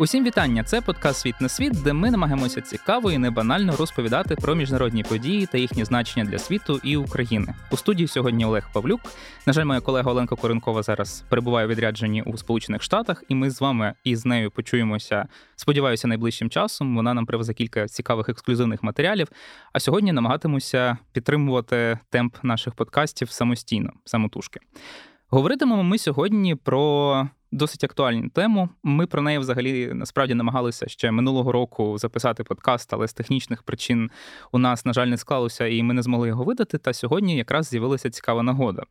Усім вітання! Це подкаст Світ на світ, де ми намагаємося цікаво і небанально розповідати про міжнародні події та їхні значення для світу і України. У студії сьогодні Олег Павлюк. На жаль, моя колега Оленка Коренкова зараз перебуває у відрядженні у Сполучених Штатах, і ми з вами і з нею почуємося. Сподіваюся, найближчим часом вона нам привезе кілька цікавих ексклюзивних матеріалів. А сьогодні намагатимуся підтримувати темп наших подкастів самостійно, самотужки. Говоритимемо ми сьогодні про досить актуальну тему. Ми про неї взагалі насправді намагалися ще минулого року записати подкаст, але з технічних причин у нас, на жаль, не склалося, і ми не змогли його видати. Та сьогодні якраз з'явилася цікава нагода.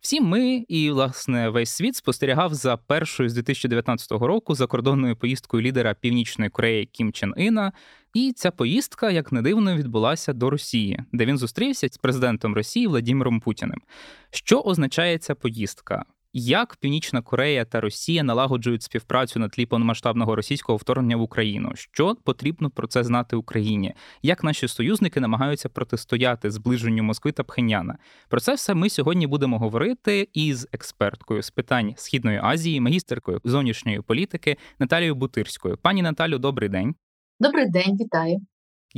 Всі ми і власне весь світ спостерігав за першою з 2019 року закордонною поїздкою лідера Північної Кореї Кім Чен Іна. І ця поїздка, як не дивно, відбулася до Росії, де він зустрівся з президентом Росії Владимиром Путіним. Що означає ця поїздка? Як Північна Корея та Росія налагоджують співпрацю на тлі повномасштабного російського вторгнення в Україну? Що потрібно про це знати Україні? Як наші союзники намагаються протистояти зближенню Москви та Пхеняна? Про це все ми сьогодні будемо говорити із експерткою з питань Східної Азії, магістеркою зовнішньої політики Наталією Бутирською. Пані Наталю, добрий день. Добрий день, вітаю.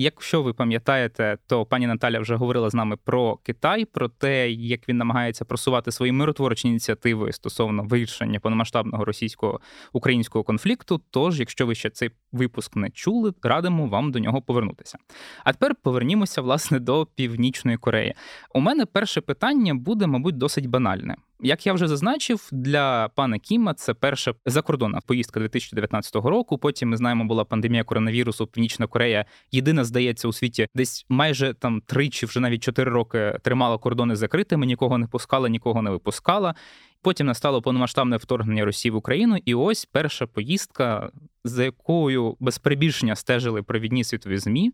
Якщо ви пам'ятаєте, то пані Наталя вже говорила з нами про Китай, про те, як він намагається просувати свої миротворчі ініціативи стосовно вирішення повномасштабного російсько-українського конфлікту. Тож, якщо ви ще цей випуск не чули, радимо вам до нього повернутися. А тепер повернімося власне до Північної Кореї. У мене перше питання буде, мабуть, досить банальне. Як я вже зазначив, для пана Кіма це перша закордонна поїздка 2019 року. Потім ми знаємо, була пандемія коронавірусу. Північна Корея єдина здається у світі, десь майже там три чи вже навіть чотири роки тримала кордони закритими, нікого не пускала, нікого не випускала. Потім настало повномасштабне вторгнення Росії в Україну, і ось перша поїздка, за якою без перебільшення стежили провідні світові змі,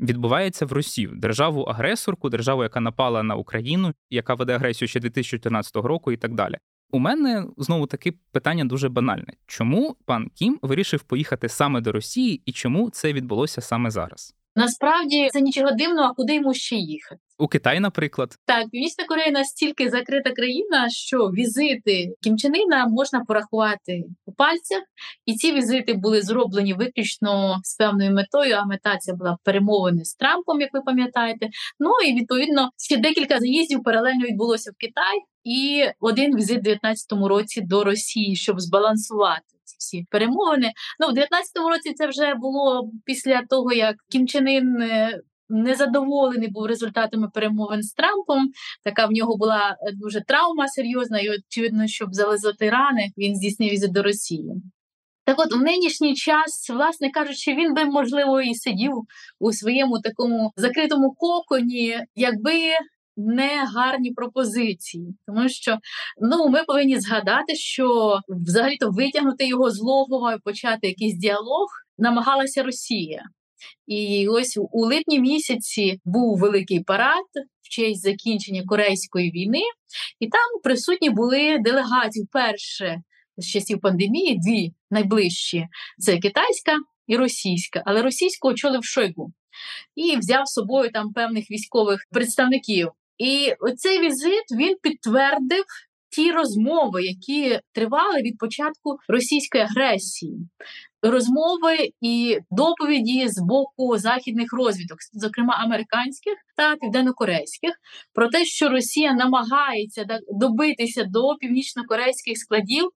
відбувається в Росію державу-агресорку, державу, яка напала на Україну, яка веде агресію ще 2014 року, і так далі. У мене знову таки питання дуже банальне: чому пан Кім вирішив поїхати саме до Росії, і чому це відбулося саме зараз? Насправді це нічого дивного, а куди йому ще їхати? У Китай, наприклад, так Північна Корея настільки закрита країна, що візити Кімчанина можна порахувати у пальцях, і ці візити були зроблені виключно з певною метою. А мета ця була перемовини з Трампом, як ви пам'ятаєте. Ну і відповідно ще декілька заїздів паралельно відбулося в Китай, і один візит у 2019 році до Росії, щоб збалансувати всі перемовини. Ну, в 19-му році це вже було після того, як Кім Чен Ін е, незадоволений був результатами перемовин з Трампом. Така в нього була е, дуже травма серйозна, і очевидно, щоб зализати рани, він здійснив візит до Росії. Так от, в нинішній час, власне кажучи, він би можливо і сидів у своєму такому закритому коконі, якби не гарні пропозиції, тому що ну ми повинні згадати, що взагалі-то витягнути його з логова і почати якийсь діалог намагалася Росія. І ось у липні місяці був великий парад в честь закінчення Корейської війни, і там присутні були делегації вперше з часів пандемії, дві найближчі це китайська і російська, але російську очолив Шойгу і взяв з собою там певних військових представників. І оцей візит він підтвердив ті розмови, які тривали від початку російської агресії. Розмови і доповіді з боку західних розвідок, зокрема американських та південнокорейських, про те, що Росія намагається добитися до північно-корейських складів,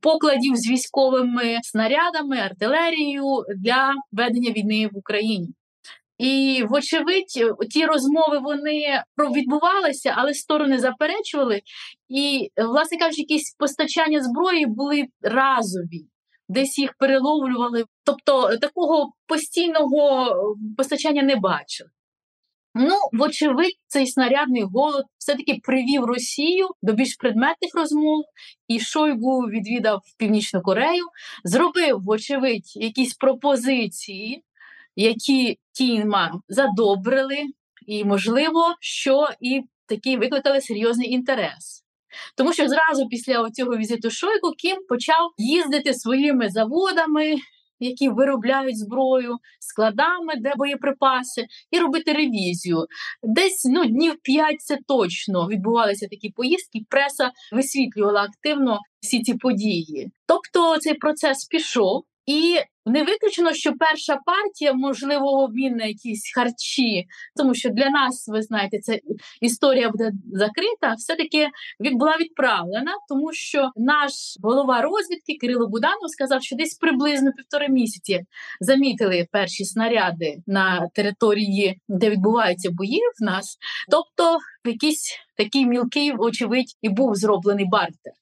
покладів з військовими снарядами, артилерією для ведення війни в Україні. І, вочевидь, ті розмови вони відбувалися, але сторони заперечували. І, власне кажучи, якісь постачання зброї були разові, десь їх переловлювали. Тобто такого постійного постачання не бачили. Ну, вочевидь, цей снарядний голод все-таки привів Росію до більш предметних розмов, і Шойгу відвідав Північну Корею, зробив, вочевидь, якісь пропозиції які тіньма задобрили, і, можливо, що і такі викликали серйозний інтерес. Тому що зразу після цього візиту Шойку Кім почав їздити своїми заводами, які виробляють зброю, складами, де боєприпаси, і робити ревізію. Десь ну, днів п'ять це точно відбувалися такі поїздки. Преса висвітлювала активно всі ці події. Тобто цей процес пішов. І не виключено, що перша партія, можливо, обмін на якісь харчі, тому що для нас, ви знаєте, ця історія буде закрита, все-таки була відправлена, тому що наш голова розвідки Кирило Буданов сказав, що десь приблизно півтори місяці замітили перші снаряди на території, де відбуваються бої в нас. Тобто, якийсь такий мілкий, очевидь, і був зроблений бартер.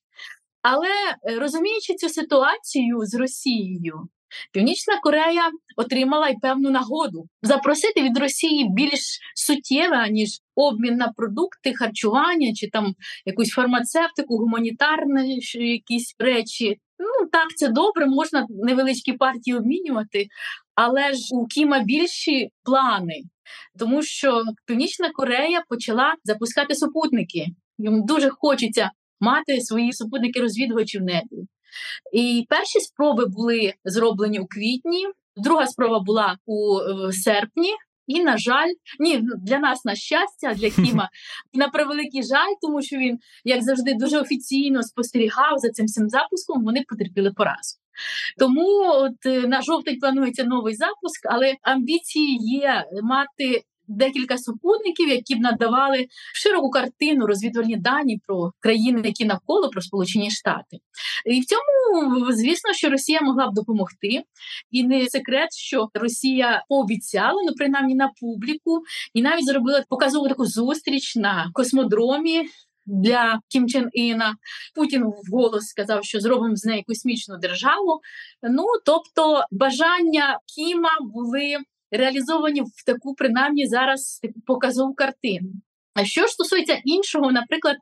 Але е, розуміючи цю ситуацію з Росією, Північна Корея отримала й певну нагоду запросити від Росії більш суттєве, ніж обмін на продукти, харчування чи там якусь фармацевтику, гуманітарні якісь речі. Ну так, це добре, можна невеличкі партії обмінювати, але ж у Кіма більші плани, тому що Північна Корея почала запускати супутники. Йому дуже хочеться мати свої супутники розвідувачі в небі. І перші спроби були зроблені у квітні, друга спроба була у е, серпні. І, на жаль, ні, для нас на щастя, для Кіма на превеликий жаль, тому що він, як завжди, дуже офіційно спостерігав за цим всім запуском. Вони потерпіли поразку. Тому от е, на жовтень планується новий запуск, але амбіції є мати декілька супутників, які б надавали широку картину розвідувальні дані про країни, які навколо про Сполучені Штати. І в цьому звісно, що Росія могла б допомогти, і не секрет, що Росія пообіцяла, ну принаймні на публіку, і навіть зробила показову таку зустріч на космодромі. Для Кім Чен Іна Путін вголос сказав, що зробимо з неї космічну державу. Ну тобто, бажання Кіма були реалізовані в таку принаймні зараз показову картину. А що ж стосується іншого, наприклад,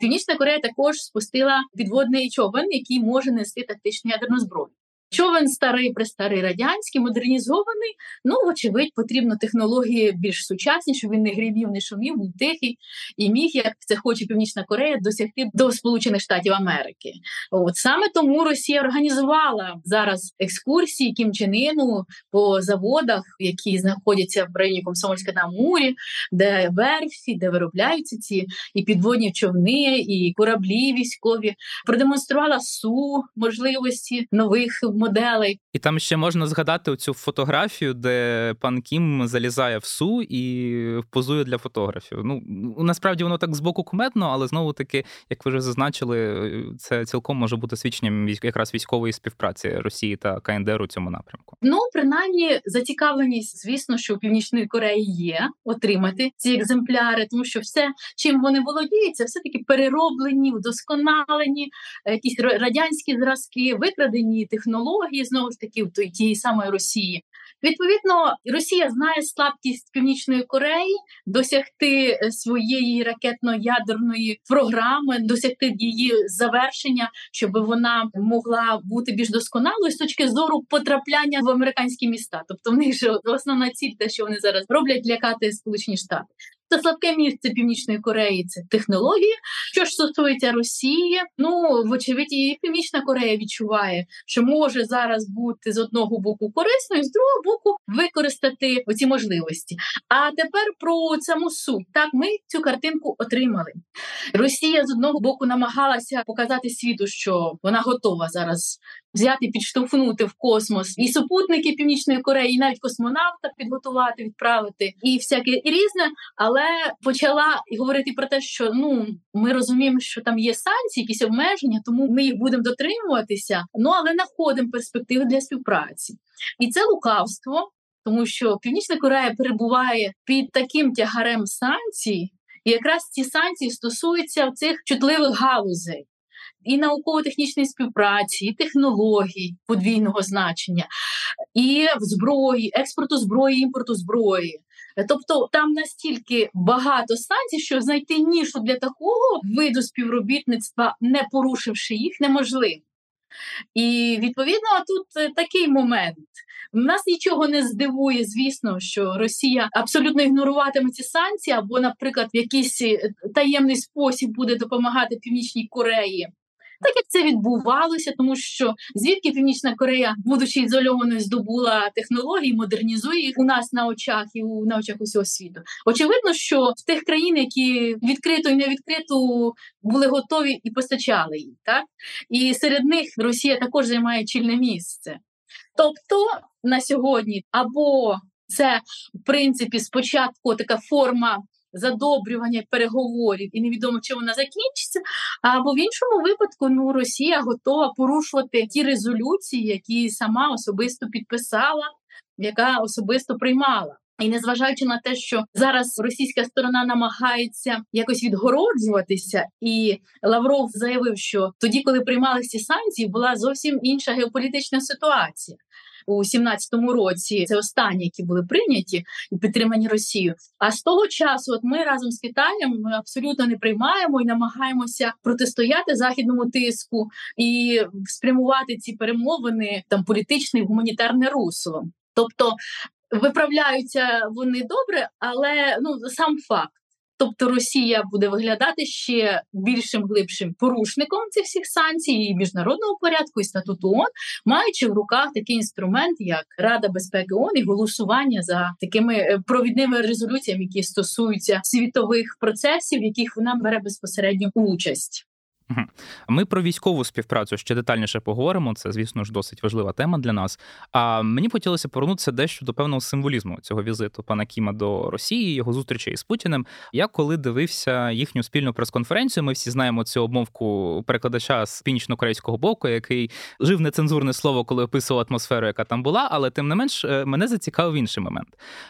Північна Корея також спустила підводний човен, який може нести тактичну ядерну зброю. Човен старий, престарий радянський, модернізований. Ну, вочевидь, потрібно технології більш сучасні, щоб він не грібів, не шумів, був тихий і міг, як це хоче Північна Корея, досягти до Сполучених Штатів Америки. От саме тому Росія організувала зараз екскурсії Кім Чен Іну по заводах, які знаходяться в районі Комсомольська на Амурі, де верфі, де виробляються ці і підводні човни, і кораблі військові. Продемонструвала су можливості нових моделей. І там ще можна згадати цю фотографію, де пан Кім залізає в су і позує для фотографів. Ну насправді воно так збоку куметно, але знову таки, як ви вже зазначили, це цілком може бути свідченням якраз військової співпраці Росії та КНДР у цьому напрямку. Ну принаймні зацікавленість, звісно, що у північної Кореї є отримати ці екземпляри, тому що все, чим вони володіють, це все таки перероблені, вдосконалені, якісь радянські зразки, викрадені технології технології знову ж таки в тієї самої Росії. Відповідно, Росія знає слабкість Північної Кореї досягти е, своєї ракетно-ядерної програми, досягти її завершення, щоб вона могла бути більш досконалою з точки зору потрапляння в американські міста. Тобто, в них же основна ціль, те, що вони зараз роблять, лякати Сполучені Штати. Це слабке місце Північної Кореї це технології. Що ж стосується Росії, ну вочевидь, і Північна Корея відчуває, що може зараз бути з одного боку корисною, з другого боку використати оці можливості. А тепер про саму суть так ми цю картинку отримали. Росія з одного боку намагалася показати світу, що вона готова зараз взяти, підштовхнути в космос і супутники Північної Кореї, і навіть космонавта підготувати, відправити і всяке і різне. Але почала говорити про те, що ну ми розуміємо, що там є санкції, якісь обмеження, тому ми їх будемо дотримуватися. Ну але знаходимо перспективи для співпраці, і це лукавство, тому що Північна Корея перебуває під таким тягарем санкцій. І якраз ці санкції стосуються цих чутливих галузей і науково-технічної співпраці, і технологій подвійного значення, і зброї, експорту зброї, імпорту зброї. Тобто там настільки багато станцій, що знайти нішу для такого виду співробітництва, не порушивши їх, неможливо. І відповідно тут такий момент. Нас нічого не здивує, звісно, що Росія абсолютно ігноруватиме ці санкції, або, наприклад, в якийсь е, таємний спосіб буде допомагати Північній Кореї так як це відбувалося, тому що звідки Північна Корея, будучи ізольованою, здобула технології, модернізує їх у нас на очах і на очах усього світу. Очевидно, що в тих країн, які відкрито і не відкрито були готові і постачали їх, так і серед них Росія також займає чільне місце. Тобто на сьогодні або це в принципі спочатку така форма задобрювання переговорів, і невідомо чим вона закінчиться. Або в іншому випадку ну Росія готова порушувати ті резолюції, які сама особисто підписала, яка особисто приймала. І незважаючи на те, що зараз російська сторона намагається якось відгороджуватися, і Лавров заявив, що тоді, коли приймалися санкції, була зовсім інша геополітична ситуація у 17-му році. Це останні, які були прийняті і підтримані Росією. А з того часу, от ми разом з Китаєм ми абсолютно не приймаємо і намагаємося протистояти західному тиску і спрямувати ці перемовини там політичне і гуманітарне русло. Тобто виправляються вони добре, але ну сам факт. Тобто Росія буде виглядати ще більшим глибшим порушником цих всіх санкцій і міжнародного порядку і статуту ООН, маючи в руках такий інструмент, як Рада безпеки ООН і голосування за такими е, провідними резолюціями, які стосуються світових процесів, в яких вона бере безпосередню участь. Ми про військову співпрацю ще детальніше поговоримо. Це, звісно ж, досить важлива тема для нас. А мені хотілося повернутися дещо до певного символізму цього візиту пана Кіма до Росії, його зустрічі з Путіним. Я коли дивився їхню спільну прес-конференцію, ми всі знаємо цю обмовку перекладача з північно-корейського боку, який жив нецензурне слово, коли описував атмосферу, яка там була. Але тим не менш е, мене зацікавив інший момент.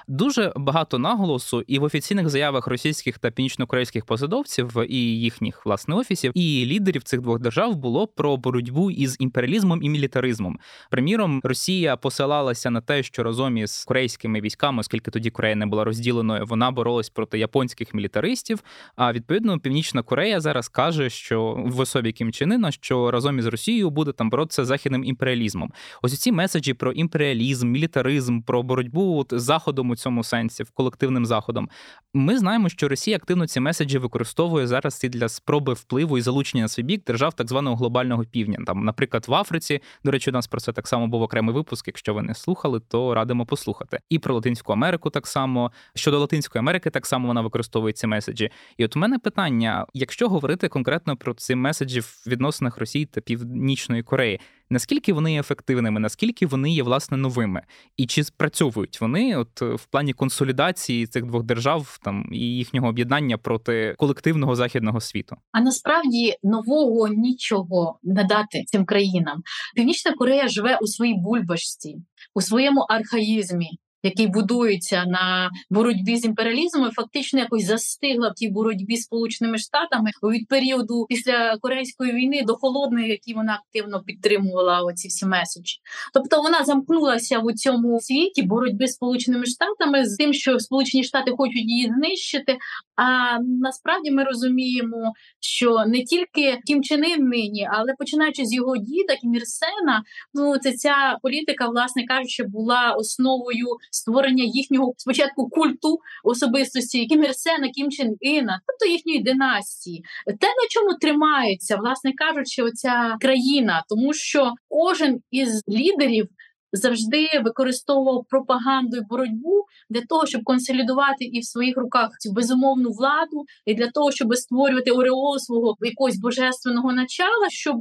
Дуже багато наголосу і в офіційних заявах російських та північно-корейських посадовців і їхніх власне офісів. і лідерів цих двох держав було про боротьбу із імперіалізмом і мілітаризмом. Приміром, Росія посилалася на те, що разом із корейськими військами, оскільки тоді Корея не була розділеною, вона боролась проти японських мілітаристів. А відповідно, Північна Корея зараз каже, що в особі Кім Ына, що разом із Росією буде там боротися з західним імперіалізмом. Ось ці меседжі про імперіалізм, мілітаризм, про боротьбу от, заходом у цьому сенсі, колективним заходом. Ми знаємо, що Росія активно ці меседжі використовує зараз і для спроби впливу і залучення залучення на свій бік держав так званого глобального півдня. Там, наприклад, в Африці, до речі, у нас про це так само був окремий випуск. Якщо ви не слухали, то радимо послухати. І про Латинську Америку так само щодо Латинської Америки, так само вона використовує ці меседжі. І от у мене питання: якщо говорити конкретно про ці меседжі в відносинах Росії та Північної Кореї, наскільки вони є ефективними, наскільки вони є власне новими, і чи спрацьовують вони от в плані консолідації цих двох держав там і їхнього об'єднання проти колективного західного світу? А насправді нового нічого не дати цим країнам. Північна Корея живе у своїй бульбашці, у своєму архаїзмі який будується на боротьбі з імперіалізмом, фактично якось застигла в тій боротьбі з сполученими штатами від періоду після корейської війни до холодної, які вона активно підтримувала оці всі меседжі. Тобто вона замкнулася в цьому світі боротьби з сполученими штатами з тим, що Сполучені Штати хочуть її знищити. А насправді ми розуміємо, що не тільки Кім Чен Ын нині, але починаючи з його діда Кім Ір Сена, ну це ця політика, власне кажучи, була основою створення їхнього спочатку культу особистості Кім Ірсена, Кім Чен Іна, тобто їхньої династії, те на чому тримається, власне кажучи, оця країна, тому що кожен із лідерів завжди використовував пропаганду і боротьбу для того, щоб консолідувати і в своїх руках цю безумовну владу, і для того, щоб створювати ореол свого якогось божественного начала, щоб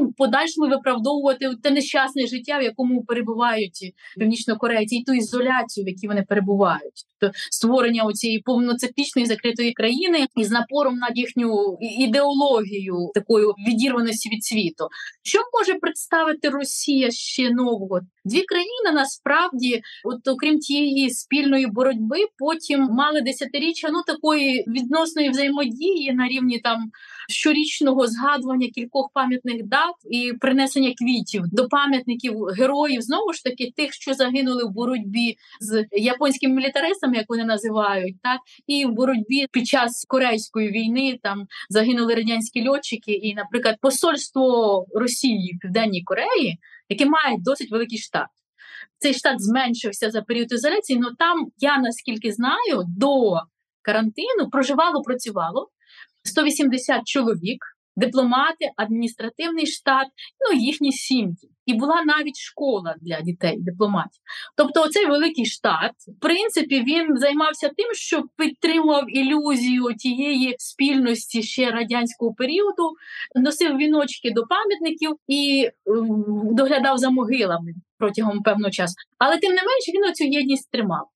ну подальшому виправдовувати те нещасне життя, в якому перебувають північнокорейці, і ту ізоляцію, в якій вони перебувають, тобто створення цієї повноциклічної закритої країни із напором на їхню ідеологію такою відірваності від світу, що може представити Росія ще нового? Дві країни насправді, от окрім тієї спільної боротьби, потім мали десятиріччя ну такої відносної взаємодії на рівні там щорічного згадування кількох пам'ятних дат і принесення квітів до пам'ятників героїв знову ж таки тих, що загинули в боротьбі з японськими мілітаристами, як вони називають, так і в боротьбі під час корейської війни там загинули радянські льотчики, і, наприклад, посольство Росії в Південній Кореї які мають досить великий штат. Цей штат зменшився за період ізоляції, але там, я наскільки знаю, до карантину проживало, працювало 180 чоловік. Дипломати, адміністративний штат, ну їхні сім'ї. І була навіть школа для дітей, дипломатів. Тобто, оцей великий штат, в принципі, він займався тим, що підтримував ілюзію тієї спільності ще радянського періоду, носив віночки до пам'ятників і доглядав за могилами протягом певного часу. Але тим не менш він оцю єдність тримав.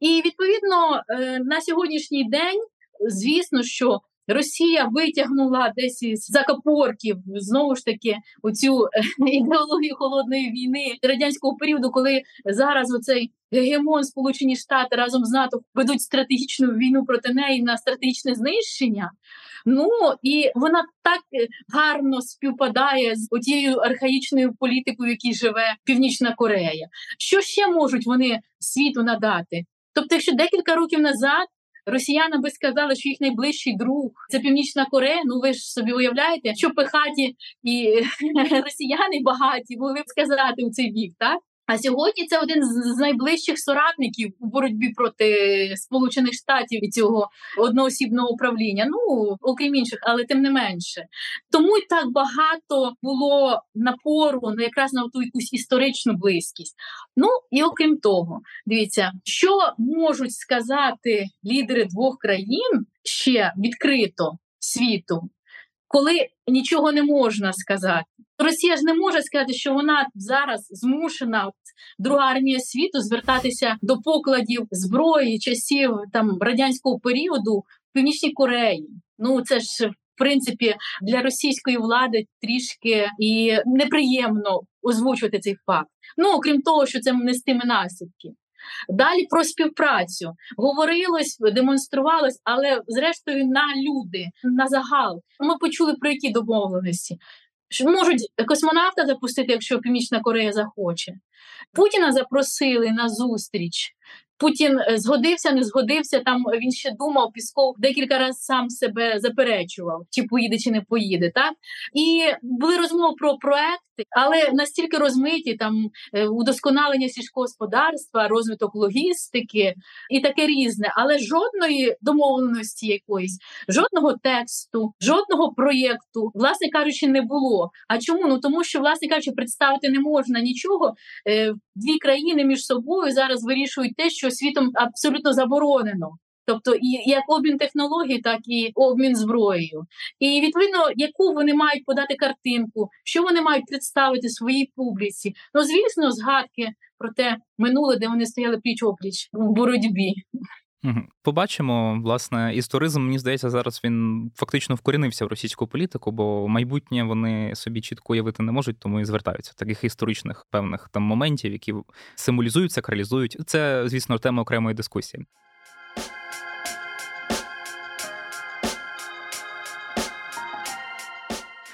І відповідно е, на сьогоднішній день, звісно, що Росія витягнула десь із закапорків знову ж таки оцю е, ідеологію холодної війни радянського періоду, коли зараз оцей гегемон Сполучені Штати разом з НАТО ведуть стратегічну війну проти неї на стратегічне знищення. Ну і вона так е, гарно співпадає з тією архаїчною політикою, в якій живе Північна Корея. Що ще можуть вони світу надати? Тобто, якщо декілька років назад Росіяни би сказали, що їх найближчий друг це Північна Корея. Ну ви ж собі уявляєте, що пихаті і росіяни багаті могли б сказати у цей бік, так? А сьогодні це один з найближчих соратників у боротьбі проти Сполучених Штатів і цього одноосібного управління. Ну окрім інших, але тим не менше. Тому й так багато було напору на якраз на ту якусь історичну близькість. Ну і окрім того, дивіться, що можуть сказати лідери двох країн ще відкрито світу коли нічого не можна сказати. Росія ж не може сказати, що вона зараз змушена друга армія світу звертатися до покладів зброї часів там радянського періоду в північній Кореї. Ну це ж в принципі для російської влади трішки і неприємно озвучувати цей факт. Ну окрім того, що це нестиме наслідки. Далі про співпрацю говорилось, демонструвалось, але зрештою на люди, на загал. Ми почули про які домовленості. Можуть космонавта запустити, якщо Північна Корея захоче. Путіна запросили на зустріч. Путін е, згодився, не згодився. Там він ще думав, Пісков декілька разів сам себе заперечував, чи поїде, чи не поїде. Так і були розмови про проекти, але настільки розмиті там е, удосконалення сільського господарства, розвиток логістики і таке різне, але жодної домовленості якоїсь, жодного тексту, жодного проєкту, власне кажучи, не було. А чому? Ну тому що, власне кажучи, представити не можна нічого. Е, дві країни між собою зараз вирішують те, що світом абсолютно заборонено. Тобто і як обмін технологій, так і обмін зброєю, і відповідно, яку вони мають подати картинку, що вони мають представити своїй публіці. Ну звісно, згадки про те минуле, де вони стояли пліч опліч у боротьбі. Побачимо, власне, історизм, мені здається, зараз він фактично вкорінився в російську політику, бо майбутнє вони собі чітко уявити не можуть, тому і звертаються таких історичних певних там моментів, які символізуються, кралізують. Це, звісно, тема окремої дискусії.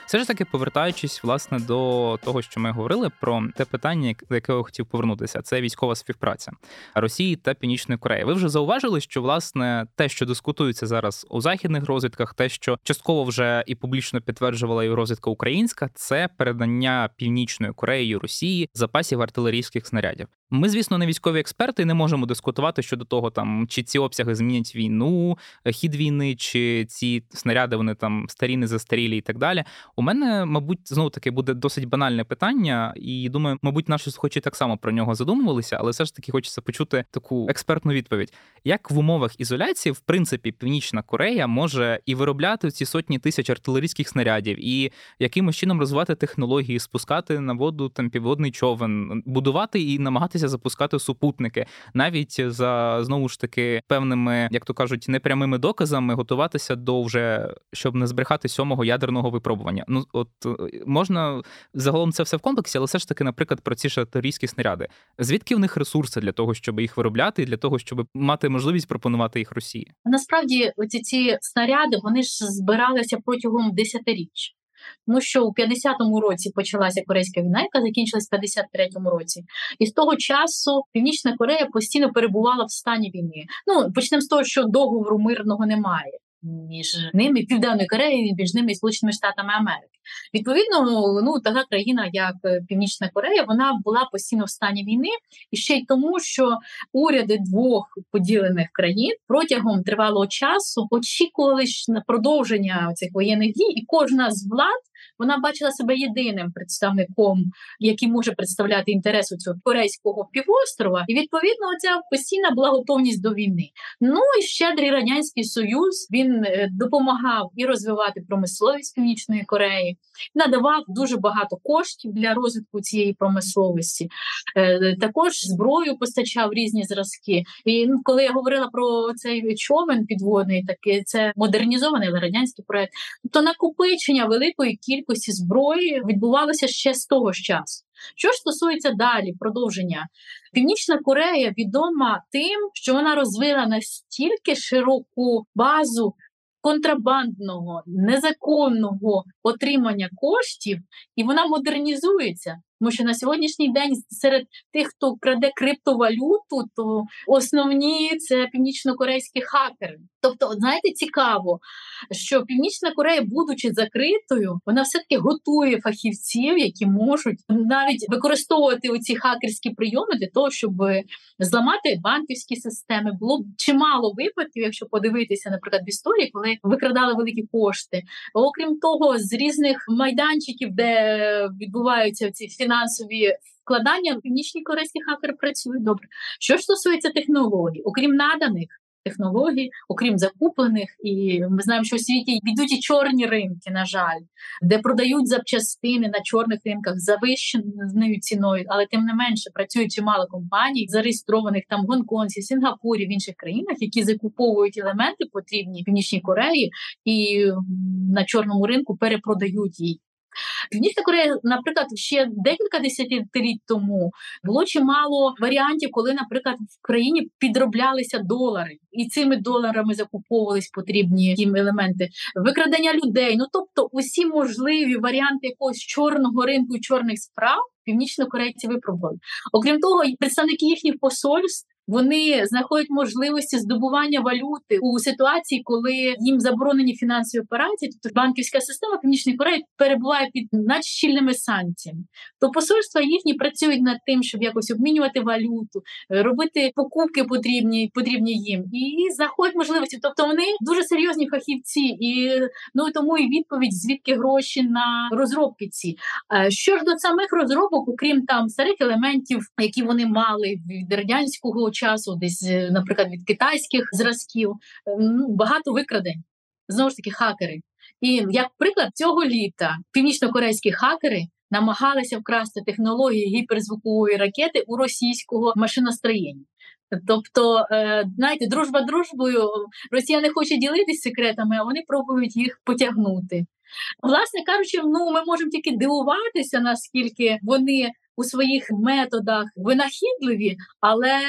Все ж таки, повертаючись власне до того, що ми говорили про те питання, до якого хотів повернутися, це військова співпраця Росії та Північної Кореї. Ви вже зауважили, що власне те, що дискутується зараз у західних розвідках, те, що частково вже і публічно підтверджувала і розвідка українська, це передання Північної Кореї Росії запасів артилерійських снарядів. Ми, звісно, не військові експерти, і не можемо дискутувати щодо того, там чи ці обсяги змінять війну, хід війни, чи ці снаряди вони там старі, не застарілі і так далі. У мене, мабуть, знову таки буде досить банальне питання, і думаю, мабуть, наші слухачі так само про нього задумувалися, але все ж таки хочеться почути таку експертну відповідь. Як в умовах ізоляції, в принципі, Північна Корея може і виробляти ці сотні тисяч артилерійських снарядів, і якимось чином розвивати технології, спускати на воду там півводний човен, будувати і намагатися запускати супутники, навіть за знову ж таки певними, як то кажуть, непрямими доказами готуватися до вже щоб не збрехати сьомого ядерного випробування. Ну от е, можна загалом це все в комплексі, але все ж таки, наприклад, про ці шатарійські снаряди. Звідки в них ресурси для того, щоб їх виробляти, і для того, щоб мати можливість пропонувати їх Росії? Насправді, оці ці снаряди вони ж збиралися протягом десятиріч. Тому що у 50-му році почалася корейська війна, яка закінчилась в 53-му році, і з того часу Північна Корея постійно перебувала в стані війни. Ну почнемо з того, що договору мирного немає між ними Південною Кореєю, між ними і Сполученими Штатами Америки. Відповідно, ну така країна, як е, Північна Корея, вона була постійно в стані війни, і ще й тому, що уряди двох поділених країн протягом тривалого часу очікували на продовження цих воєнних дій, і кожна з влад вона бачила себе єдиним представником, який може представляти інтереси цього корейського півострова, і відповідно ця постійна була готовність до війни. Ну і щедрий радянський союз він е, допомагав і розвивати промисловість північної Кореї, надавав дуже багато коштів для розвитку цієї промисловості. Е, також зброю постачав різні зразки. І ну, коли я говорила про цей човен підводний, такий це модернізований радянський проект, то накопичення великої кількості зброї відбувалося ще з того ж часу. Що ж стосується далі продовження, Північна Корея відома тим, що вона розвила настільки широку базу контрабандного незаконного отримання коштів, і вона модернізується. Тому що на сьогоднішній день серед тих, хто краде криптовалюту, то основні це північно-корейські хакери. Тобто, от знаєте, цікаво, що Північна Корея, будучи закритою, вона все таки готує фахівців, які можуть навіть використовувати оці хакерські прийоми для того, щоб зламати банківські системи. Було б чимало випадків, якщо подивитися, наприклад, в історії, коли викрадали великі кошти. Окрім того, з різних майданчиків, де відбуваються ці фінансові вкладання, північні корейські хакери працюють добре. Що ж стосується технологій, окрім наданих. Технологій, окрім закуплених, і ми знаємо, що у світі йдуть і чорні ринки, на жаль, де продають запчастини на чорних ринках завищеною ціною, але тим не менше працюють чимало компаній, зареєстрованих там в Гонконзі, Сінгапурі в інших країнах, які закуповують елементи потрібні північній Кореї і на чорному ринку перепродають її. Північна Корея, наприклад, ще декілька десятиліть тому було чимало варіантів, коли, наприклад, в країні підроблялися долари, і цими доларами закуповувались потрібні їм елементи викрадення людей. Ну тобто, усі можливі варіанти якогось чорного ринку чорних справ північно-корейці випробували. Окрім того, представники їхніх посольств вони знаходять можливості здобування валюти у ситуації, коли їм заборонені фінансові операції, тобто банківська система Північної Кореї перебуває під надщільними санкціями. То посольства їхні працюють над тим, щоб якось обмінювати валюту, робити покупки потрібні потрібні їм, і знаходять можливості. Тобто вони дуже серйозні фахівці, і ну тому і відповідь звідки гроші на розробки ці. Що ж до самих розробок, окрім там старих елементів, які вони мали від радянського часу, десь, е, наприклад, від китайських зразків, е, ну багато викрадень. Знову ж таки, хакери. І як приклад цього літа північно-корейські хакери намагалися вкрасти технології гіперзвукової ракети у російського машиностроєння. Тобто, е, знаєте, дружба дружбою Росія не хоче ділитися секретами, а вони пробують їх потягнути. Власне кажучи, ну ми можемо тільки дивуватися, наскільки вони у своїх методах винахідливі, але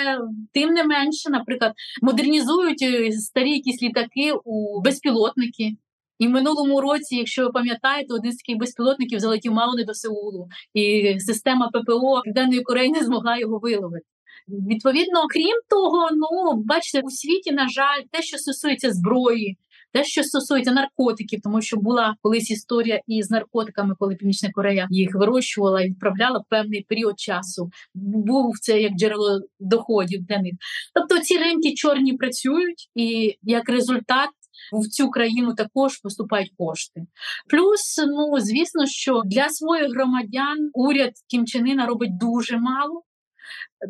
тим не менше, наприклад, модернізують е, старі якісь літаки у безпілотники. І в минулому році, якщо ви пам'ятаєте, один з таких безпілотників залетів мало не до Сеулу, і система ППО Південної Кореї не змогла його виловити. Відповідно, крім того, ну бачите, у світі, на жаль, те, що стосується зброї, те, що стосується наркотиків, тому що була колись історія із наркотиками, коли Північна Корея їх вирощувала і відправляла певний період часу. Був це як джерело доходів для них. Тобто ці ринки чорні працюють, і як результат. В цю країну також поступають кошти. Плюс, ну звісно, що для своїх громадян уряд Кімчанина робить дуже мало.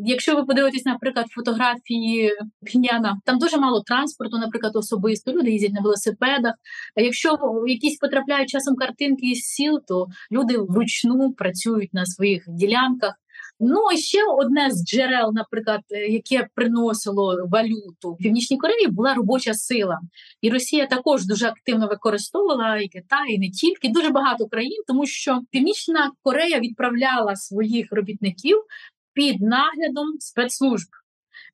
Якщо ви подивитесь, наприклад, фотографії Пхняна, там дуже мало транспорту, наприклад, особисто люди їздять на велосипедах. А якщо якісь потрапляють часом картинки із сіл, то люди вручну працюють на своїх ділянках. Ну і ще одне з джерел, наприклад, яке приносило валюту в північній Кореї, була робоча сила, і Росія також дуже активно використовувала і Китай, і не тільки дуже багато країн, тому що Північна Корея відправляла своїх робітників під наглядом спецслужб.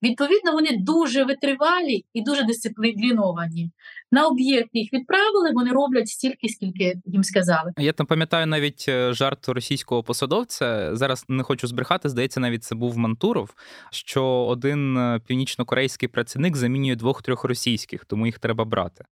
Відповідно, вони дуже витривалі і дуже дисципліновані. На об'єкт їх відправили, вони роблять стільки, скільки їм сказали. Я там пам'ятаю навіть е, жарт російського посадовця. Зараз не хочу збрехати. Здається, навіть це був Мантуров. Що один е, північно-корейський працівник замінює двох-трьох російських, тому їх треба брати.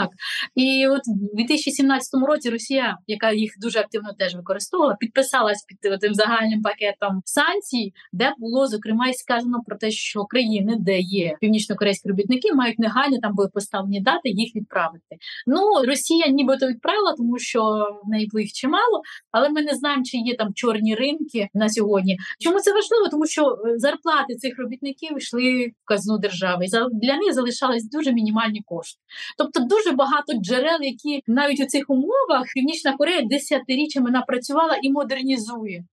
Так і от у 2017 році Росія, яка їх дуже активно теж використовувала, підписалась під тим загальним пакетом санкцій, де було зокрема і сказано про те, що країни, де є північно-корейські робітники, мають негайно там були поставлені дати їх відправити. Ну Росія нібито відправила, тому що в неї вплив чимало, але ми не знаємо, чи є там чорні ринки на сьогодні. Чому це важливо? Тому що е, зарплати цих робітників йшли в казну держави, і для них залишались дуже мінімальні кошти. Тобто, дуже багато джерел, які навіть у цих умовах Північна Корея десятиріччями напрацювала і модернізує.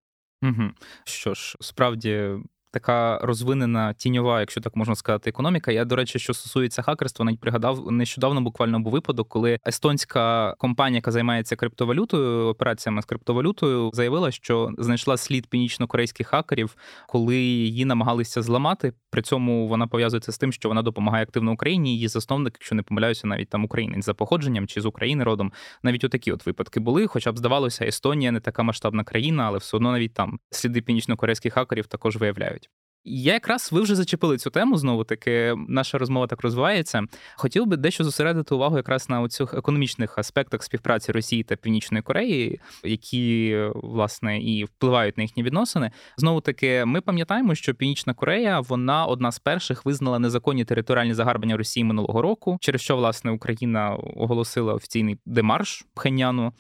Угу. Що ж, справді така розвинена тіньова, якщо так можна сказати, економіка. Я, до речі, що стосується хакерства, навіть пригадав нещодавно буквально був випадок, коли естонська компанія, яка займається криптовалютою, операціями з криптовалютою, заявила, що знайшла слід північно-корейських хакерів, коли її намагалися зламати. При цьому вона пов'язується з тим, що вона допомагає активно Україні. Її засновник, якщо не помиляюся, навіть там українець за походженням чи з України родом. Навіть отакі от випадки були. Хоча б здавалося, Естонія не така масштабна країна, але все одно навіть там сліди північно-корейських хакерів також виявляють. Я якраз ви вже зачепили цю тему знову таки. Наша розмова так розвивається. Хотів би дещо зосередити увагу якраз на цих економічних аспектах співпраці Росії та Північної Кореї, які власне і впливають на їхні відносини. Знову таки, ми пам'ятаємо, що Північна Корея вона одна з перших визнала незаконні територіальні загарбання Росії минулого року, через що власне Україна оголосила офіційний демарш Пхеняну.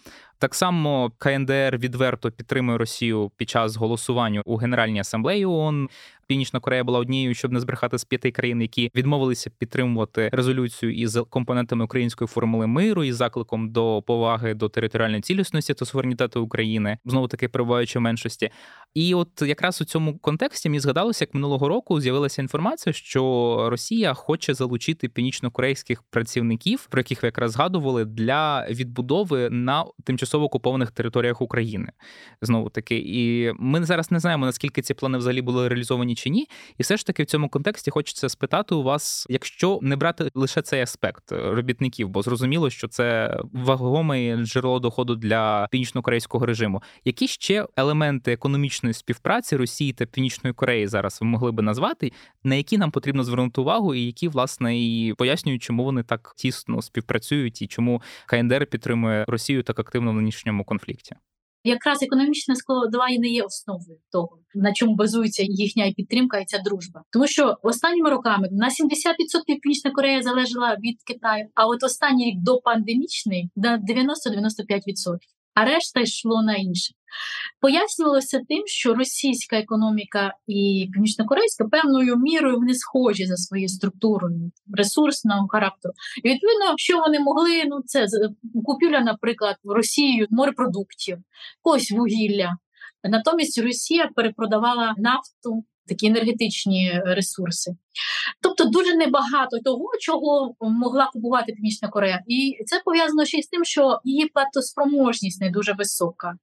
Так само КНДР відверто підтримує Росію під час голосування у Генеральній асамблеї ООН. Північна Корея була однією, щоб не збрехати з п'яти країн, які відмовилися підтримувати резолюцію із компонентами української формули миру і закликом до поваги до територіальної цілісності та суверенітету України, знову таки перебуваючи меншості. І от якраз у цьому контексті мені згадалося, як минулого року з'явилася інформація, що Росія хоче залучити північно-корейських працівників, про яких ви якраз згадували, для відбудови на тимчасово окупованих територіях України. Знову таки, і ми зараз не знаємо наскільки ці плани взагалі були реалізовані чи ні. І все ж таки в цьому контексті хочеться спитати у вас, якщо не брати лише цей аспект робітників, бо зрозуміло, що це вагоме джерело доходу для північно-корейського режиму. Які ще елементи економічної співпраці Росії та Північної Кореї зараз ви могли би назвати, на які нам потрібно звернути увагу, і які власне і пояснюють, чому вони так тісно співпрацюють і чому КНДР підтримує Росію так активно в нинішньому конфлікті? Якраз економічна складова і не є основою того, на чому базується їхня підтримка і ця дружба, тому що останніми роками на 70% Північна Корея залежала від Китаю. А от останній рік до пандемічний на 90-95% а решта йшло на інше. Пояснювалося тим, що російська економіка і північнокорейська певною мірою вони схожі за своєю структурою ресурсного характеру. І відповідно, що вони могли, ну це купівля, наприклад, в Росією морепродуктів, когось вугілля. Натомість Росія перепродавала нафту такі енергетичні ресурси. Тобто дуже небагато того, чого могла купувати Північна Корея, і це пов'язано ще й з тим, що її платоспроможність не дуже висока.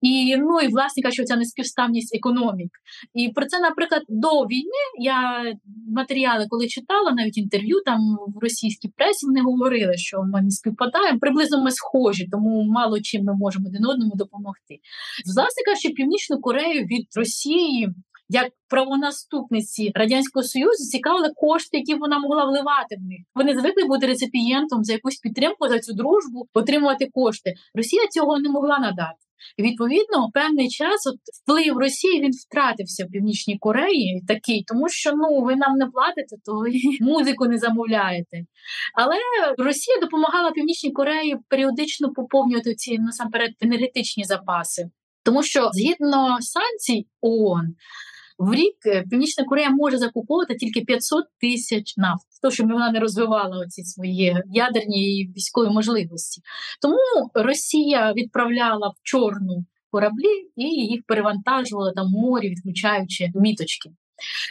І ну і власне що ця неспівставність економік. І про це, наприклад, до війни я матеріали, коли читала, навіть інтерв'ю там в російській пресі, вони говорили, що ми не співпадаємо. Приблизно ми схожі, тому мало чим ми можемо один одному допомогти. Власне кажучи, північну Корею від Росії як правонаступниці радянського союзу цікавили кошти, які вона могла вливати в них. Вони звикли бути реципієнтом за якусь підтримку за цю дружбу, отримувати кошти. Росія цього не могла надати. І Відповідно, певний час от вплив Росії він втратився в північній Кореї такий, тому що ну ви нам не платите, то ви музику не замовляєте. Але Росія допомагала Північній Кореї періодично поповнювати ці насамперед енергетичні запаси, тому що згідно санкцій ООН, в рік е, Північна Корея може закуповувати тільки 500 тисяч нафт, то щоб вона не розвивала оці свої ядерні і військові можливості. Тому Росія відправляла в чорну кораблі і їх перевантажувала там морі, відключаючи міточки.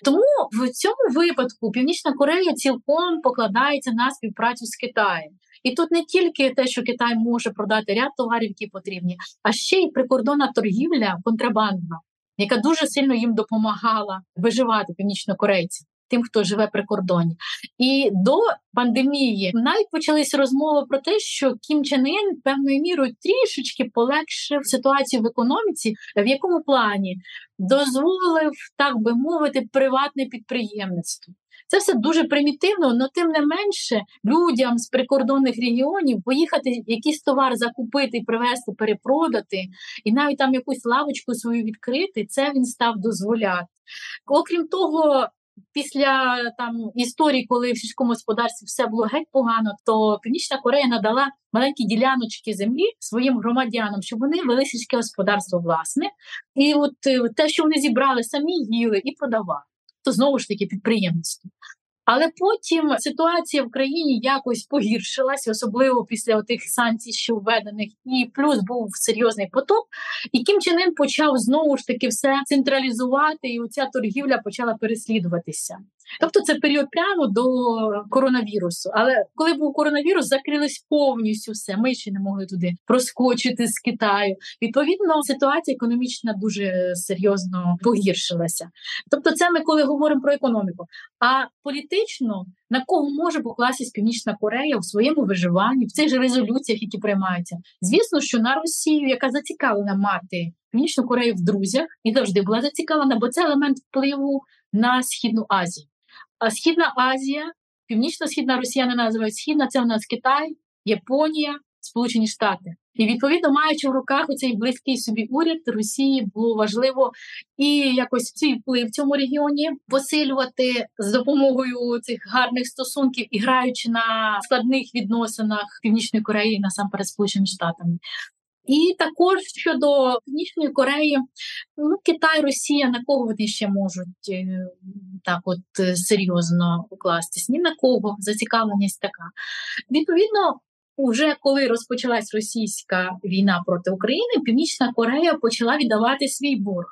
Тому в цьому випадку Північна Корея цілком покладається на співпрацю з Китаєм. І тут не тільки те, що Китай може продати ряд товарів, які потрібні, а ще й прикордонна торгівля контрабандна яка дуже сильно їм допомагала виживати північнокорейцям. Тим, хто живе при кордоні, і до пандемії навіть почалися розмови про те, що Кім Чен Ін певною мірою трішечки полегшив ситуацію в економіці, в якому плані дозволив, так би мовити, приватне підприємництво. Це все дуже примітивно, але тим не менше людям з прикордонних регіонів поїхати якийсь товар закупити, привезти, перепродати, і навіть там якусь лавочку свою відкрити, це він став дозволяти. Окрім того, після там історії, коли в сільському господарстві все було геть погано, то Північна Корея надала маленькі діляночки землі своїм громадянам, щоб вони вели сільське господарство власне, і от е, те, що вони зібрали, самі їли і продавали. То знову ж таки підприємництво. Але потім ситуація в країні якось погіршилась, особливо після тих санкцій, що введених, і плюс був серйозний потоп. І Кім Чен Ын почав знову ж таки все централізувати, і оця торгівля почала переслідуватися. Тобто це період прямо до коронавірусу. Але коли був коронавірус, закрились повністю все. Ми ще не могли туди проскочити з Китаю. Відповідно, ситуація економічна дуже серйозно погіршилася. Тобто, це ми коли говоримо про економіку. А політично на кого може покластись Північна Корея в своєму виживанні, в цих же резолюціях, які приймаються, звісно, що на Росію, яка зацікавлена мати Північну Корею в друзях, і завжди була зацікавлена, бо це елемент впливу на східну Азію. Східна Азія, Північно-Східна Росія не називають Східна, це у нас Китай, Японія, Сполучені Штати. І відповідно, маючи в руках оцей близький собі уряд Росії, було важливо і якось свій вплив в цьому регіоні посилювати з допомогою цих гарних стосунків і граючи на складних відносинах Північної Кореї насамперед Сполученими Штатами. І також щодо Північної Кореї, ну Китай, Росія на кого вони ще можуть е, так, от е, серйозно укластись? Ні на кого зацікавленість така. Відповідно, уже коли розпочалась російська війна проти України, Північна Корея почала віддавати свій борг.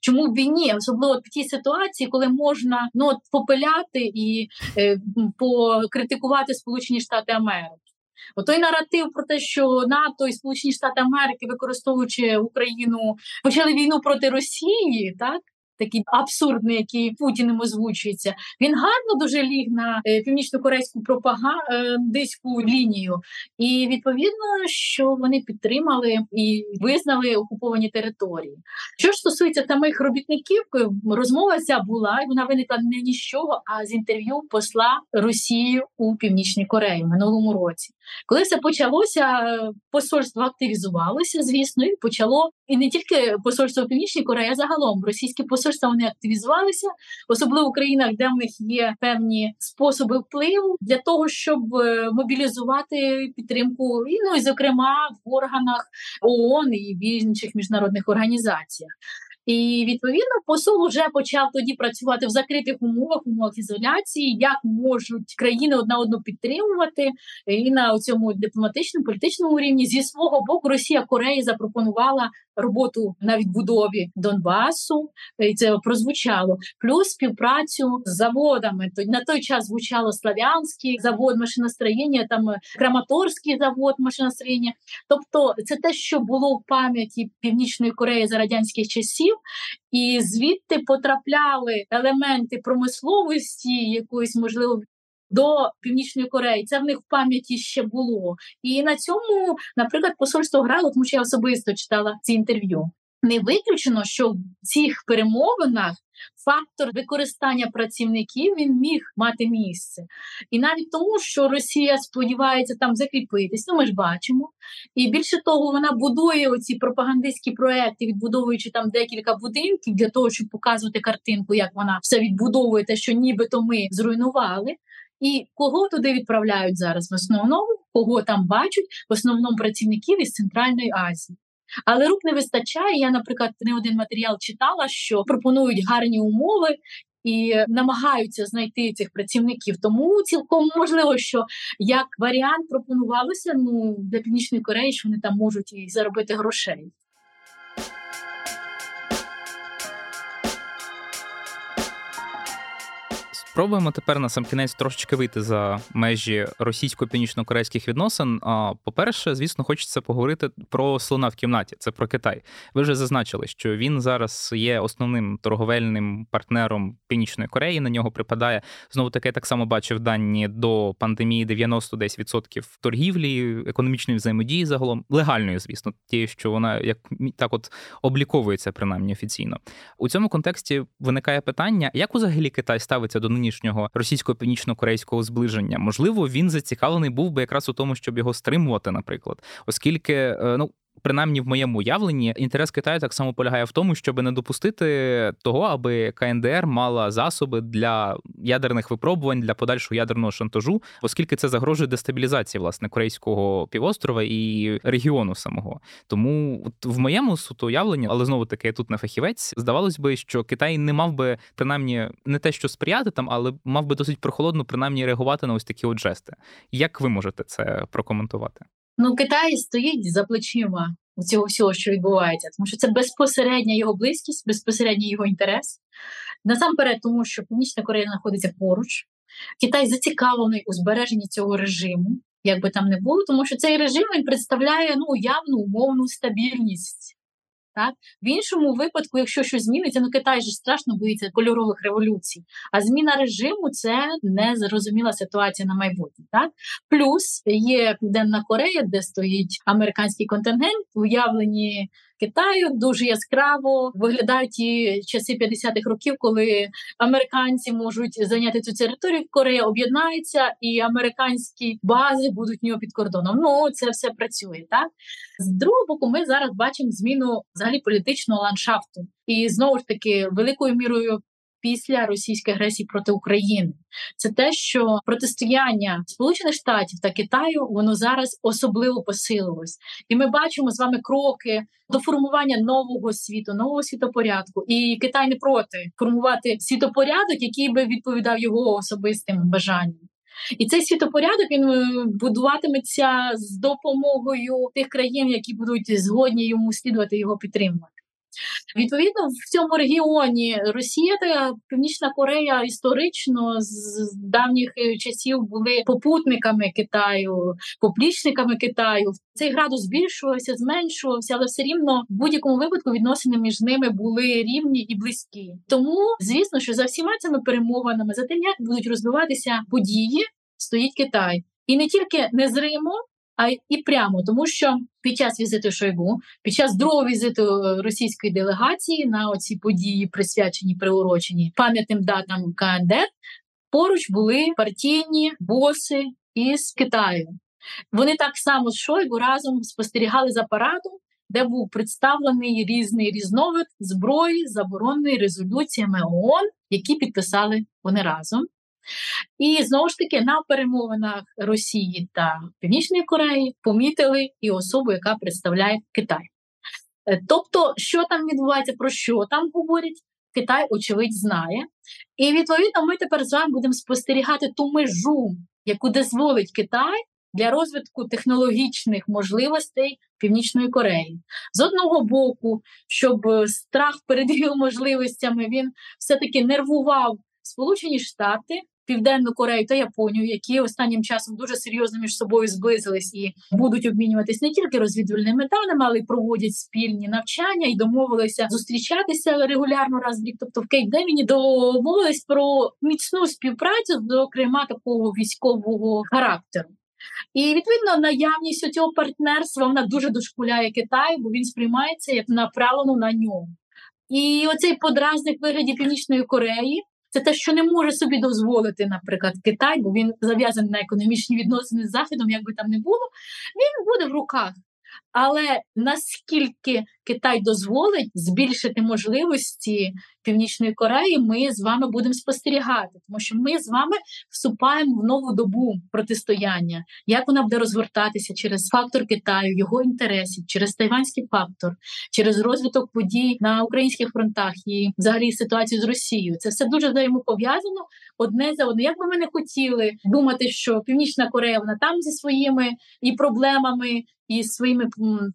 Чому в війні, особливо в тій ситуації, коли можна ну попиляти і е, покритикувати Сполучені Штати Америки? Отой наратив про те, що НАТО і Сполучені Штати Америки, використовуючи Україну, почали війну проти Росії, так такий абсурдний, який Путіним озвучується, він гарно дуже ліг на е, північно-корейську пропагандистську е, лінію, і відповідно, що вони підтримали і визнали окуповані території. Що ж стосується самих робітників, е, розмова ця була і вона виникла не ні з чого, а з інтерв'ю посла Росії у Північній Кореї минулому році. Коли все почалося, посольство активізувалося, звісно, і почало і не тільки посольство Північної Кореї, а загалом російські посольства вони активізувалися, особливо в країнах, де в них є певні способи впливу для того, щоб е, мобілізувати підтримку, і ну і зокрема в органах ООН і в інших міжнародних організаціях. І відповідно посол вже почав тоді працювати в закритих умовах, умовах ізоляції, як можуть країни одна одну підтримувати і на цьому дипломатичному політичному рівні. Зі свого боку Росія Кореї запропонувала роботу на відбудові Донбасу. І Це прозвучало плюс співпрацю з заводами. на той час звучало Славянський завод машиностроєння, там Краматорський завод машиностроєння. Тобто, це те, що було в пам'яті Північної Кореї за радянських часів і звідти потрапляли елементи промисловості, якоїсь можливо. До північної Кореї це в них в пам'яті ще було, і на цьому, наприклад, посольство грало, тому що я особисто читала ці інтерв'ю. Не виключено, що в цих перемовинах фактор використання працівників він міг мати місце. І навіть тому, що Росія сподівається там закріпитись, ну ми ж бачимо. І більше того, вона будує оці пропагандистські проекти, відбудовуючи там декілька будинків для того, щоб показувати картинку, як вона все відбудовує, те, що нібито ми зруйнували. І кого туди відправляють зараз в основному, кого там бачать, в основному працівників із Центральної Азії. Але рук не вистачає. Я, наприклад, не один матеріал читала, що пропонують гарні умови. І намагаються знайти цих працівників, тому цілком можливо, що як варіант пропонувалося ну для північної Кореї, що вони там можуть і заробити грошей. Спробуємо тепер на сам кінець трошечки вийти за межі російсько-північно-корейських відносин. По-перше, звісно, хочеться поговорити про слона в кімнаті. Це про Китай. Ви вже зазначили, що він зараз є основним торговельним партнером Північної Кореї. На нього припадає знову таки я так само бачив дані до пандемії 90 десь відсотків торгівлі, економічної взаємодії загалом легальної, звісно, тією, що вона як так, от обліковується принаймні офіційно. У цьому контексті виникає питання, як взагалі Китай ставиться до нинішнього російсько північно-корейського зближення. Можливо, він зацікавлений був би якраз у тому, щоб його стримувати, наприклад, оскільки е, ну принаймні в моєму уявленні, інтерес Китаю так само полягає в тому, щоб не допустити того, аби КНДР мала засоби для ядерних випробувань для подальшого ядерного шантажу, оскільки це загрожує дестабілізації власне корейського півострова і регіону самого. Тому от в моєму суто уявленні, але знову таки я тут не фахівець, здавалось би, що Китай не мав би принаймні не те, що сприяти там, але мав би досить прохолодно, принаймні реагувати на ось такі от жести. Як ви можете це прокоментувати? Ну, Китай стоїть за плечима у цього всього, що відбувається, тому що це безпосередня його близькість, безпосередній його інтерес. Насамперед, тому що Північна Корея знаходиться поруч. Китай зацікавлений у збереженні цього режиму, як би там не було, тому що цей режим він представляє ну, явну умовну стабільність так? В іншому випадку, якщо щось зміниться, ну Китай же страшно боїться кольорових революцій, а зміна режиму це незрозуміла ситуація на майбутнє. Так? Плюс є Південна Корея, де стоїть американський контингент, уявлені Китаю дуже яскраво виглядають ті часи 50-х років, коли американці можуть зайняти цю територію. Корея об'єднається, і американські бази будуть в нього під кордоном. Ну це все працює так. З другого боку, ми зараз бачимо зміну взагалі політичного ландшафту, і знову ж таки великою мірою після російської агресії проти України. Це те, що протистояння Сполучених Штатів та Китаю воно зараз особливо посилилось, і ми бачимо з вами кроки до формування нового світу, нового світопорядку. І Китай не проти формувати світопорядок, який би відповідав його особистим бажанням. І цей світопорядок він е, будуватиметься з допомогою тих країн, які будуть згодні йому слідувати його підтримувати. Відповідно, в цьому регіоні Росія та Північна Корея історично з давніх е, часів були попутниками Китаю, поплічниками Китаю. Цей градус збільшувався, зменшувався, але все рівно в будь-якому випадку відносини між ними були рівні і близькі. Тому, звісно, що за всіма цими перемовинами, за тим, як будуть розвиватися події, стоїть Китай, і не тільки незримо а і прямо, тому що під час візиту Шойгу, під час другого візиту е, російської делегації на оці події, присвячені приурочені пам'ятним датам КНДР, поруч були партійні боси із Китаю. Вони так само з Шойгу разом спостерігали за парадом, де був представлений різний різновид зброї, заборонений резолюціями ООН, які підписали вони разом. І знову ж таки на перемовинах Росії та Північної Кореї помітили і особу, яка представляє Китай. Е, тобто, що там відбувається, про що там говорять, Китай, очевидь, знає. І відповідно, ми тепер з вами будемо спостерігати ту межу, яку дозволить Китай для розвитку технологічних можливостей Північної Кореї. З одного боку, щоб е, страх перед його можливостями він все-таки нервував Сполучені Штати. Південну Корею та Японію, які останнім часом дуже серйозно між собою зблизились і будуть обмінюватись не тільки розвідувальними даними, але й проводять спільні навчання і домовилися зустрічатися регулярно раз в рік. Тобто в Кейп-Девіні домовились про міцну співпрацю, зокрема такого військового характеру. І відповідно наявність цього партнерства вона дуже дошкуляє Китаю, бо він сприймається як направлено на нього. І оцей подразник вигляді Північної Кореї це те, що не може собі дозволити, наприклад, Китай, бо він зав'язаний на економічні відносини з Заходом, як би там не було, він буде в руках. Але наскільки Китай дозволить збільшити можливості Північної Кореї, ми з вами будемо спостерігати, тому що ми з вами вступаємо в нову добу протистояння. Як вона буде розгортатися через фактор Китаю, його інтересів, через тайванський фактор, через розвиток подій на українських фронтах і взагалі ситуацію з Росією? Це все дуже взаємопов'язано одне за одне. Як би ми не хотіли думати, що Північна Корея вона там зі своїми і проблемами, і своїми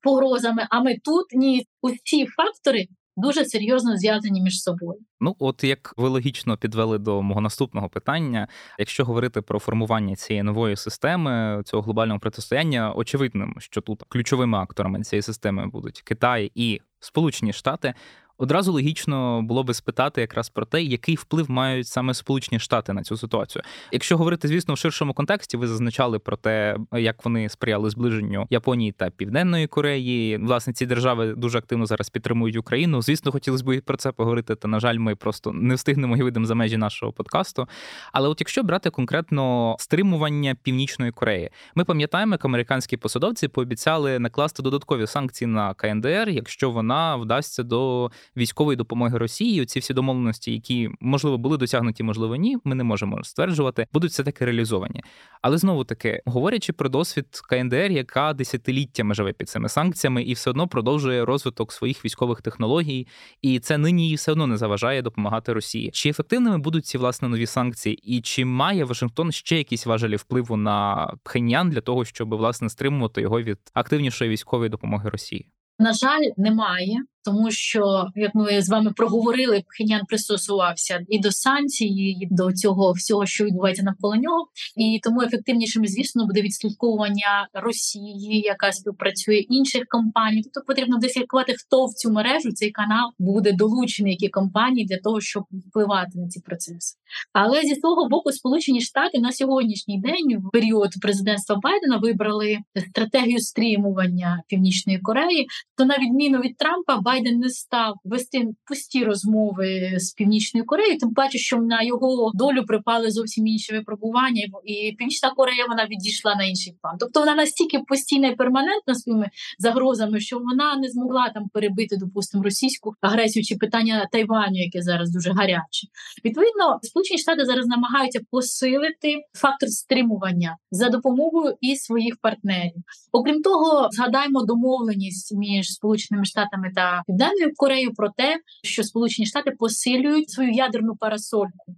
погрозами, а ми тут ні усі фактори дуже серйозно зв'язані між собою. Ну, от як ви логічно підвели до мого наступного питання, якщо говорити про формування цієї нової системи, цього глобального протистояння, очевидним, що тут ключовими акторами цієї системи будуть Китай і Сполучені Штати. Одразу логічно було би спитати якраз про те, який вплив мають саме Сполучені Штати на цю ситуацію. Якщо говорити, звісно, в ширшому контексті, ви зазначали про те, як вони сприяли зближенню Японії та Південної Кореї. Власне, ці держави дуже активно зараз підтримують Україну. Звісно, хотілося б про це поговорити. Та на жаль, ми просто не встигнемо і видимо за межі нашого подкасту. Але от якщо брати конкретно стримування Північної Кореї, ми пам'ятаємо, як американські посадовці пообіцяли накласти додаткові санкції на КНДР, якщо вона вдасться до військової допомоги Росії. Ці всі домовленості, які можливо були досягнуті, можливо, ні. Ми не можемо стверджувати, будуть все таки реалізовані. Але знову таки, говорячи про досвід КНДР, яка десятиліттями живе під цими санкціями, і все одно продовжує розвиток своїх військових технологій, і це нині їй все одно не заважає допомагати Росії. Чи ефективними будуть ці власне нові санкції, і чи має Вашингтон ще якісь важелі впливу на Пхеньян для того, щоб власне стримувати його від активнішої військової допомоги Росії? На жаль, немає тому що як ми з вами проговорили, Пхенян пристосувався і до санкцій, і до цього всього, що відбувається навколо нього, і тому ефективнішим, звісно, буде відслідковування Росії, яка співпрацює інших компаній. Тобто потрібно дефікувати, хто в цю мережу цей канал буде долучений, які компанії для того, щоб впливати на ці процеси. Але зі свого боку, Сполучені Штати на сьогоднішній день, в період президентства Байдена, вибрали стратегію стримування Північної Кореї. То на відміну від Трампа, Байден Байден не став вести пусті розмови з північною Кореєю, тим паче, що на його долю припали зовсім інші випробування, і Північна Корея вона відійшла на інший план. Тобто вона настільки постійна і перманентна своїми загрозами, що вона не змогла там перебити, допустимо, російську агресію чи питання Тайваню, яке зараз дуже гаряче. Відповідно, Сполучені Штати зараз намагаються посилити фактор стримування за допомогою і своїх партнерів. Окрім того, згадаємо домовленість між Сполученими Штатами та Південною Кореєю про те, що Сполучені Штати посилюють свою ядерну парасольку.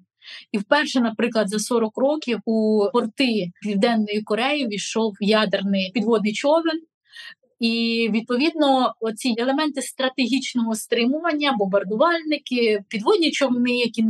І вперше, наприклад, за 40 років у порти Південної Кореї війшов ядерний підводний човен, і відповідно ці елементи стратегічного стримування, бомбардувальники, підводні човни, які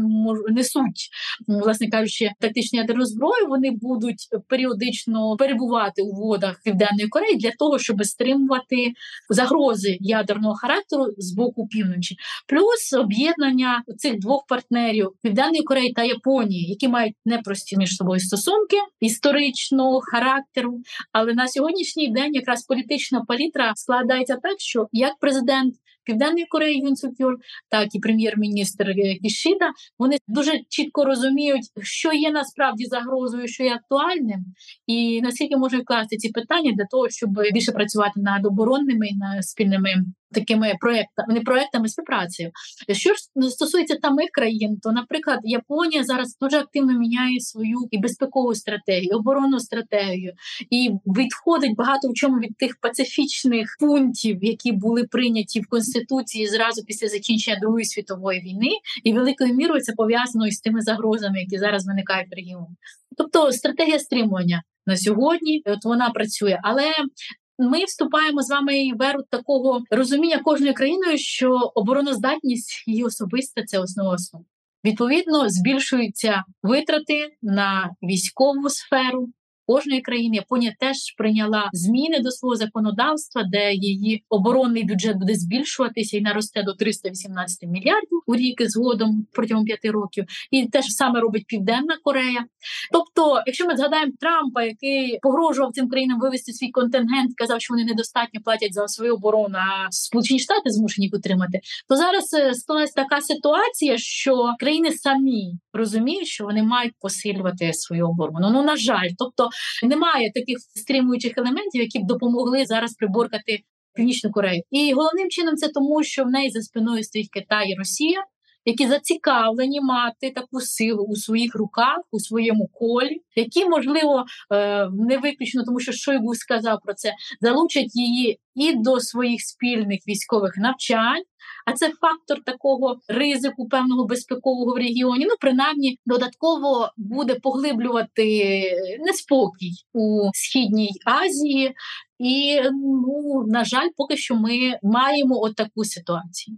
несуть, власне кажучи, тактичні ядерну зброю, вони будуть періодично перебувати у водах Південної Кореї для того, щоб стримувати загрози ядерного характеру з боку півночі, плюс об'єднання цих двох партнерів Південної Кореї та Японії, які мають непрості між собою стосунки історичного характеру. Але на сьогоднішній день якраз політична палітра складається так, що як президент Південної Кореї Юн Сукюль, так і прем'єр-міністр Кішіда, вони дуже чітко розуміють, що є насправді загрозою, що є актуальним, і наскільки можуть вкласти ці питання для того, щоб більше працювати над оборонними і над спільними такими проектами, не проектами співпраці. Що ж стосується самих країн, то, наприклад, Японія зараз дуже активно міняє свою і безпекову стратегію, оборонну стратегію, і відходить багато в чому від тих пацифічних пунктів, які були прийняті в конституції зразу після закінчення Другої світової війни, і великою мірою це пов'язано із тими загрозами, які зараз виникають в регіоні. Тобто стратегія стримування. На сьогодні от вона працює, але ми вступаємо з вами в еру такого розуміння кожною країною, що обороноздатність її особиста це основа основ. Відповідно, збільшуються витрати на військову сферу, кожної країни. Японія теж прийняла зміни до свого законодавства, де її оборонний бюджет буде збільшуватися і наросте до 318 мільярдів у рік згодом протягом п'яти років. І теж саме робить Південна Корея. Тобто, якщо ми згадаємо Трампа, який погрожував цим країнам вивести свій контингент, казав, що вони недостатньо платять за свою оборону, а Сполучені Штати змушені їх то зараз е, склалась така ситуація, що країни самі розуміють, що вони мають посилювати свою оборону. Ну на жаль, тобто немає таких стримуючих елементів, які б допомогли зараз приборкати Північну Корею. І головним чином це тому, що в неї за спиною стоїть Китай і Росія, які зацікавлені мати таку силу у своїх руках, у своєму колі, які можливо е, не виключно, тому що Шойгу сказав про це, залучать її і до своїх спільних військових навчань. А це фактор такого ризику певного безпекового в регіоні. Ну, принаймні, додатково буде поглиблювати неспокій у східній Азії, і ну на жаль, поки що ми маємо отаку ситуацію.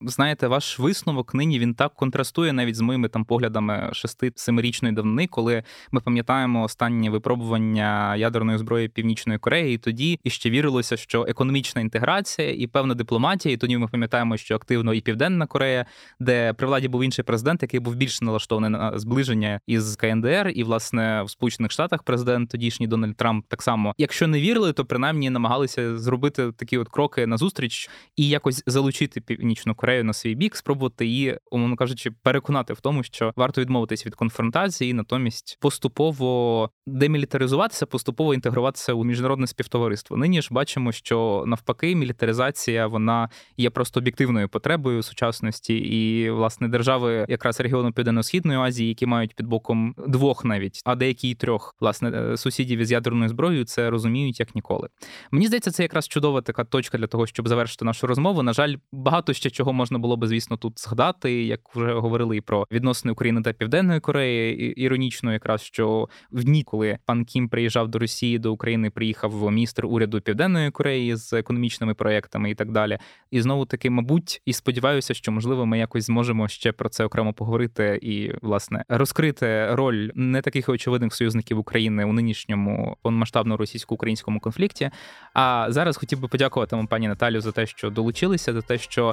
Знаєте, ваш висновок нині він так контрастує навіть з моїми там поглядами шести-семирічної давнини, коли ми пам'ятаємо останнє випробування ядерної зброї Північної Кореї. І тоді іще вірилося, що економічна інтеграція і певна дипломатія. І тоді ми пам'ятаємо, що активно і Південна Корея, де при владі був інший президент, який був більш налаштований на зближення із КНДР, і власне в Сполучених Штатах президент тодішній Дональд Трамп так само, якщо не вірили, то принаймні намагалися зробити такі от кроки на зустріч і якось залучити північну Корею на свій бік, спробувати її, умовно кажучи, переконати в тому, що варто відмовитись від конфронтації, і натомість поступово демілітаризуватися, поступово інтегруватися у міжнародне співтовариство. Нині ж бачимо, що навпаки, мілітаризація вона є просто об'єктивною потребою сучасності, і власне держави, якраз регіону Південно-Східної Азії, які мають під боком двох навіть, а деякі й трьох власне е, сусідів із ядерною зброєю, це розуміють як ніколи. Мені здається, це якраз чудова така точка для того, щоб завершити нашу розмову. На жаль, багато ще чого можна було би, звісно, тут згадати, як вже говорили і про відносини України та Південної Кореї. Іронічно, якраз що в дні, коли пан Кім приїжджав до Росії, до України приїхав міністр уряду Південної Кореї з економічними проектами і так далі. І знову таки, мабуть, і сподіваюся, що можливо ми якось зможемо ще про це окремо поговорити і власне розкрити роль не таких очевидних союзників України у нинішньому повномасштабно російсько-українському конфлікті. А зараз хотів би подякувати вам, пані Наталю, за те, що долучилися, за те, що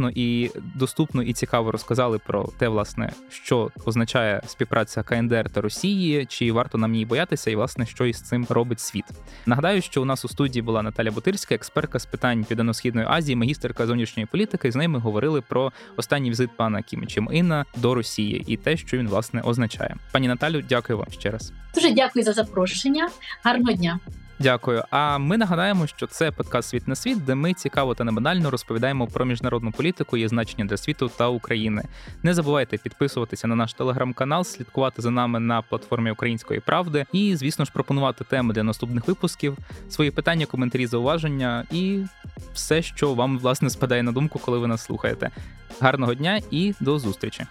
експертно і доступно і цікаво розказали про те, власне, що означає співпраця КНДР та Росії, чи варто нам її боятися, і власне що із цим робить світ. Нагадаю, що у нас у студії була Наталя Бутирська, експертка з питань Південно-Східної Азії, магістерка зовнішньої політики. З ними говорили про останній візит пана Кім Чим Іна до Росії і те, що він власне означає. Пані Наталю, дякую вам ще раз. Дуже дякую за запрошення. Гарного дня. Дякую. А ми нагадаємо, що це подкаст Світ на світ, де ми цікаво та небанально розповідаємо про міжнародну політику, її значення для світу та України. Не забувайте підписуватися на наш телеграм-канал, слідкувати за нами на платформі Української правди і, звісно ж, пропонувати теми для наступних випусків, свої питання, коментарі, зауваження і все, що вам власне спадає на думку, коли ви нас слухаєте. Гарного дня і до зустрічі!